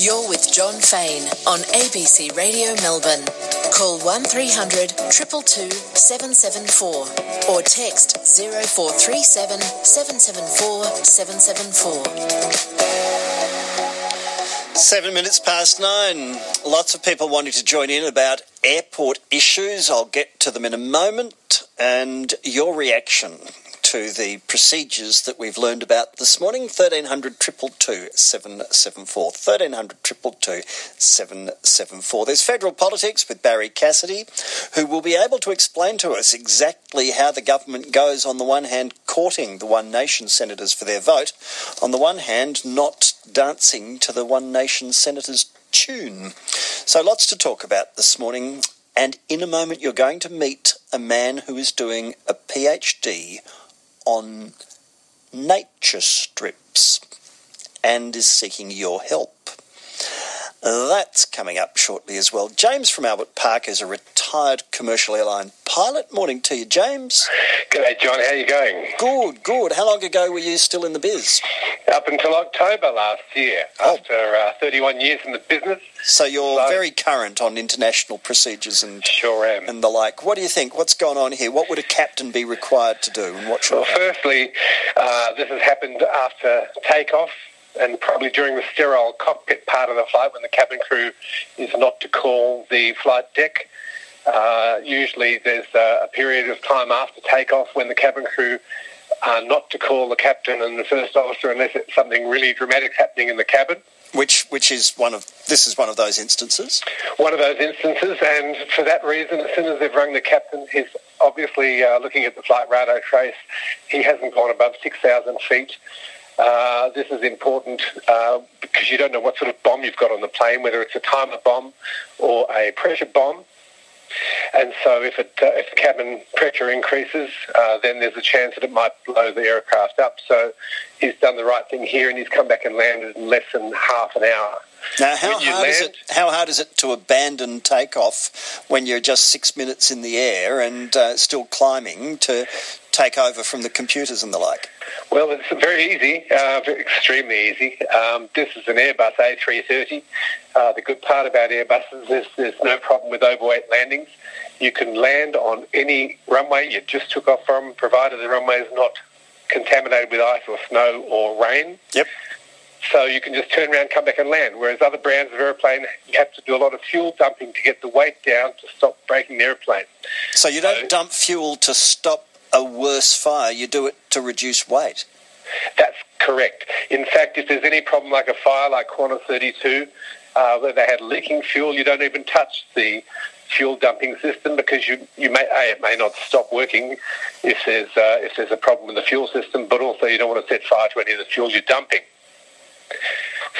You're with Jon Faine on ABC Radio Melbourne. Call 1300 222 774 or text 0437 774 774. Seven minutes past nine. Lots of people wanting to join in about airport issues. I'll get to them in a moment. And your reaction to the procedures that we've learned about this morning. 1300 222 774. 1300 222 774. There's federal politics with Barrie Cassidy, who will be able to explain to us exactly how the government goes, on the one hand, courting the One Nation senators for their vote, on the one hand, not dancing to the One Nation senators' tune. So lots to talk about this morning. And in a moment, you're going to meet a man who is doing a PhD on nature strips and is seeking your help. That's coming up shortly as well. James from Albert Park is a retired commercial airline pilot. Morning to you, James. G'day, Jon. How are you going? Good, good. How long ago were you still in the biz? Up until October last year, Oh. after uh, 31 years in the business. So you're So- very current on international procedures and Sure am. and the like. What do you think? What's going on here? What would a captain be required to do, and what should Well, firstly, uh, this has happened after takeoff and probably during the sterile cockpit part of the flight when the cabin crew is not to call the flight deck. Uh, usually there's a, a period of time after takeoff when the cabin crew are not to call the captain and the first officer unless it's something really dramatic happening in the cabin. Which which is one of this is one of those instances. one of those instances, and for that reason, as soon as they've rung the captain, he's obviously uh, looking at the flight radar trace. He hasn't gone above 6,000 feet. Uh, this is important uh, because you don't know what sort of bomb you've got on the plane, whether it's a timer bomb or a pressure bomb. And so if, it, uh, if cabin pressure increases, uh, then there's a chance that it might blow the aircraft up. So he's done the right thing here, and he's come back and landed in less than half an hour. Now, how When you hard is it? How hard is it to abandon takeoff when you're just six minutes in the air and uh, still climbing to take over from the computers and the like? Well, it's very easy, uh, extremely easy. Um, this is an Airbus A330. Uh, the good part about Airbuses is there's no problem with overweight landings. You can land on any runway you just took off from, provided the runway is not contaminated with ice or snow or rain. Yep. So you can just turn around, come back and land. Whereas other brands of airplane, you have to do a lot of fuel dumping to get the weight down to stop breaking the airplane. So you don't So- dump fuel to stop a worse fire. You do it to reduce weight. That's correct. In fact, if there's any problem like a fire like Qantas 32, uh, where they had leaking fuel, you don't even touch the fuel dumping system because you, you may a it may not stop working if there's uh, if there's a problem in the fuel system, but also you don't want to set fire to any of the fuel you're dumping.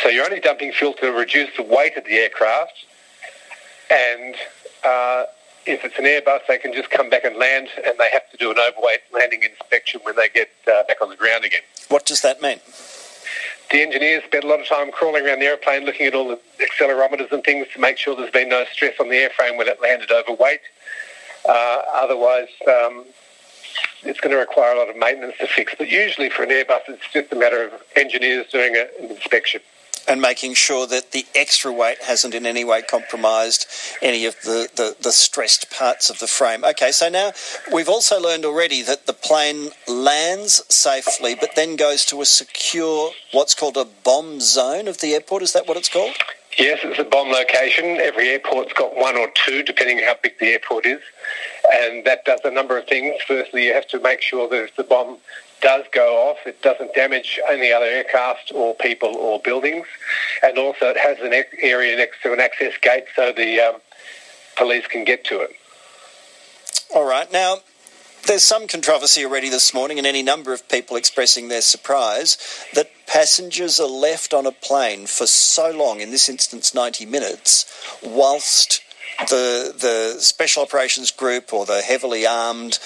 So you're only dumping fuel to reduce the weight of the aircraft, and uh, if it's an Airbus, they can just come back and land, and they have to do an overweight landing inspection when they get uh, back on the ground again. What does that mean? The engineers spent a lot of time crawling around the airplane looking at all the accelerometers and things to make sure there's been no stress on the airframe when it landed overweight. Uh, otherwise, um, it's going to require a lot of maintenance to fix. But usually for an Airbus, it's just a matter of engineers doing a, an inspection. and making sure that the extra weight hasn't in any way compromised any of the, the, the stressed parts of the frame. Okay, so now we've also learned already that the plane lands safely but then goes to a secure, what's called a bomb zone of the airport. Is that what it's called? Yes, it's a bomb location. Every airport's got one or two, depending how big the airport is. And that does a number of things. Firstly, you have to make sure that if the bomb does go off, it doesn't damage any other aircraft or people or buildings. And also it has an area next to an access gate so the um, police can get to it. All right, now there's some controversy already this morning, and any number of people expressing their surprise that passengers are left on a plane for so long, in this instance 90 minutes, whilst the the special operations group or the heavily armed,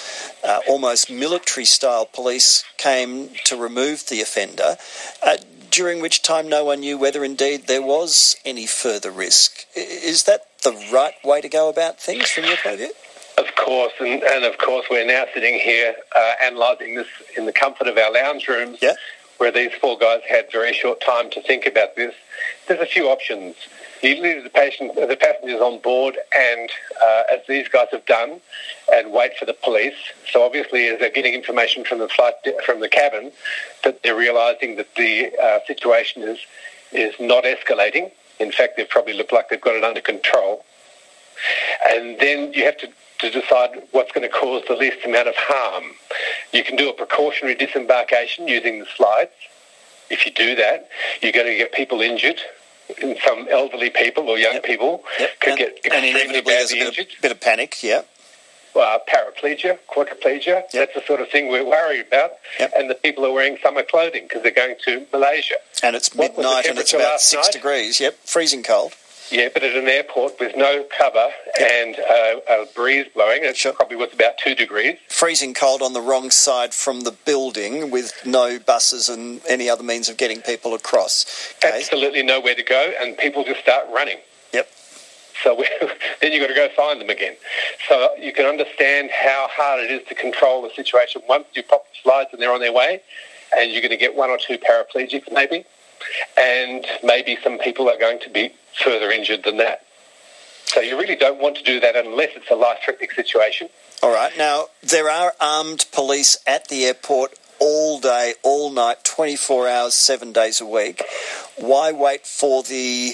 uh, almost military style police came to remove the offender. Uh, during which time no one knew whether indeed there was any further risk. Is that the right way to go about things from your point of view? Of course, and, and of course we're now sitting here uh, analysing this in the comfort of our lounge rooms Yeah. where these four guys had very short time to think about this, there's a few options. Leave the patient, the passengers on board, and uh, as these guys have done, and wait for the police. So obviously, as they're getting information from the flight from the cabin, that they're realising that the uh, situation is is not escalating. In fact, they probably look like they've got it under control. And then you have to, to decide what's going to cause the least amount of harm. You can do a precautionary disembarkation using the slides. If you do that, you're going to get people injured some elderly people or young Yep. people Yep. could and, get and extremely inevitably there's a badly bit injured. of, bit of panic, yeah. Uh, paraplegia, quadriplegia, that's the sort of thing we're worried about. Yep. And the people are wearing summer clothing because they're going to Malaysia. And it's midnight and it's about six night? degrees, yep, freezing cold. Yeah, but at an airport with no cover and uh, a breeze blowing, it Sure. probably was about two degrees. Freezing cold on the wrong side from the building with no buses and any other means of getting people across. Okay. Absolutely nowhere to go, and people just start running. Yep. So we, then you've got to go find them again. So you can understand how hard it is to control the situation. Once you pop the slides and they're on their way, and you're going to get one or two paraplegics maybe, and maybe some people are going to be further injured than that. So you really don't want to do that unless it's a life-threatening situation. All right. Now, there are armed police at the airport all day, all night, 24 hours, seven days a week. Why wait for the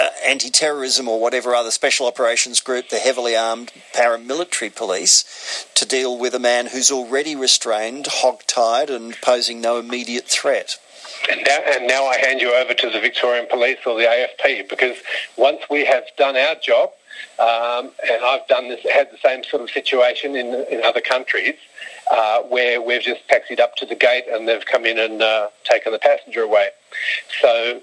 uh, anti terrorism or whatever other special operations group, the heavily armed paramilitary police, to deal with a man who's already restrained, hog-tied, and posing no immediate threat? And now, and now I hand you over to the Victorian Police or the AFP because once we have done our job, um, and I've done this, had the same sort of situation in in other countries uh, where we've just taxied up to the gate and they've come in and uh, taken the passenger away. So.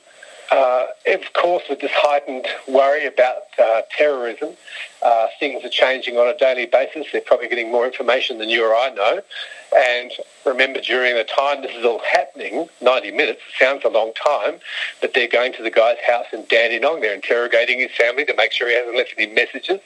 Uh, of course, with this heightened worry about uh, terrorism, uh, things are changing on a daily basis. They're probably getting more information than you or I know. And remember, during the time this is all happening, 90 minutes sounds a long time, but they're going to the guy's house in Dandenong. They're interrogating his family to make sure he hasn't left any messages.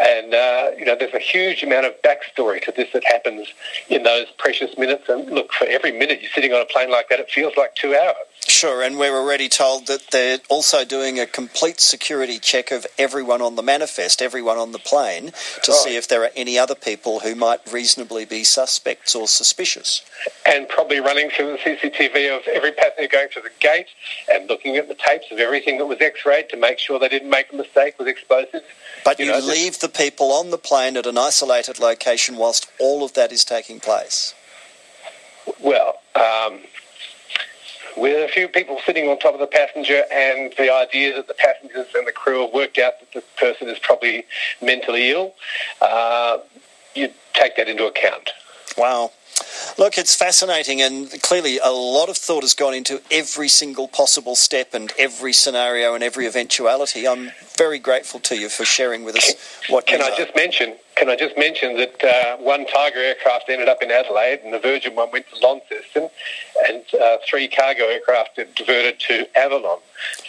And, uh, you know, there's a huge amount of backstory to this that happens in those precious minutes. And look, for every minute you're sitting on a plane like that, it feels like two hours. Sure, and we're already told that they're also doing a complete security check of everyone on the manifest, everyone on the plane, to Right. see if there are any other people who might reasonably be suspects or suspicious. and probably running through the CCTV of every passenger going through the gate and looking at the tapes of everything that was x-rayed to make sure they didn't make a mistake with explosives. But you, You know, leave the people on the plane at an isolated location whilst all of that is taking place. Well, um, with a few people sitting on top of the passenger and the idea that the passengers and the crew have worked out that the person is probably mentally ill, uh, you take that into account. Wow. Look, it's fascinating, and clearly a lot of thought has gone into every single possible step and every scenario and every eventuality. I'm very grateful to you for sharing with us what Can I just mention? Can I just mention that uh, one Tiger aircraft ended up in Adelaide, and the Virgin one went to Launceston, and uh, three cargo aircraft diverted to Avalon.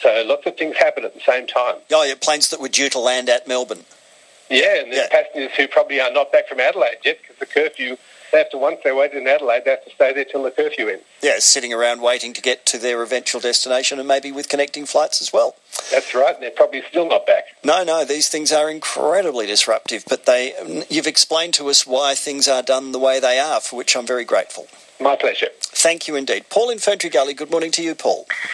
So lots of things happen at the same time. Oh, yeah, planes that were due to land at Melbourne. Yeah, and there's Yeah. passengers who probably are not back from Adelaide yet because the curfew. They have to once they're wait in Adelaide, they have to stay there till the curfew ends. Yeah, sitting around waiting to get to their eventual destination and maybe with connecting flights as well. That's right, and they're probably still not back. No, no, these things are incredibly disruptive, but they you've explained to us why things are done the way they are, for which I'm very grateful. My pleasure. Thank you indeed. Paul in Ferntree Gully, good morning to you, Paul.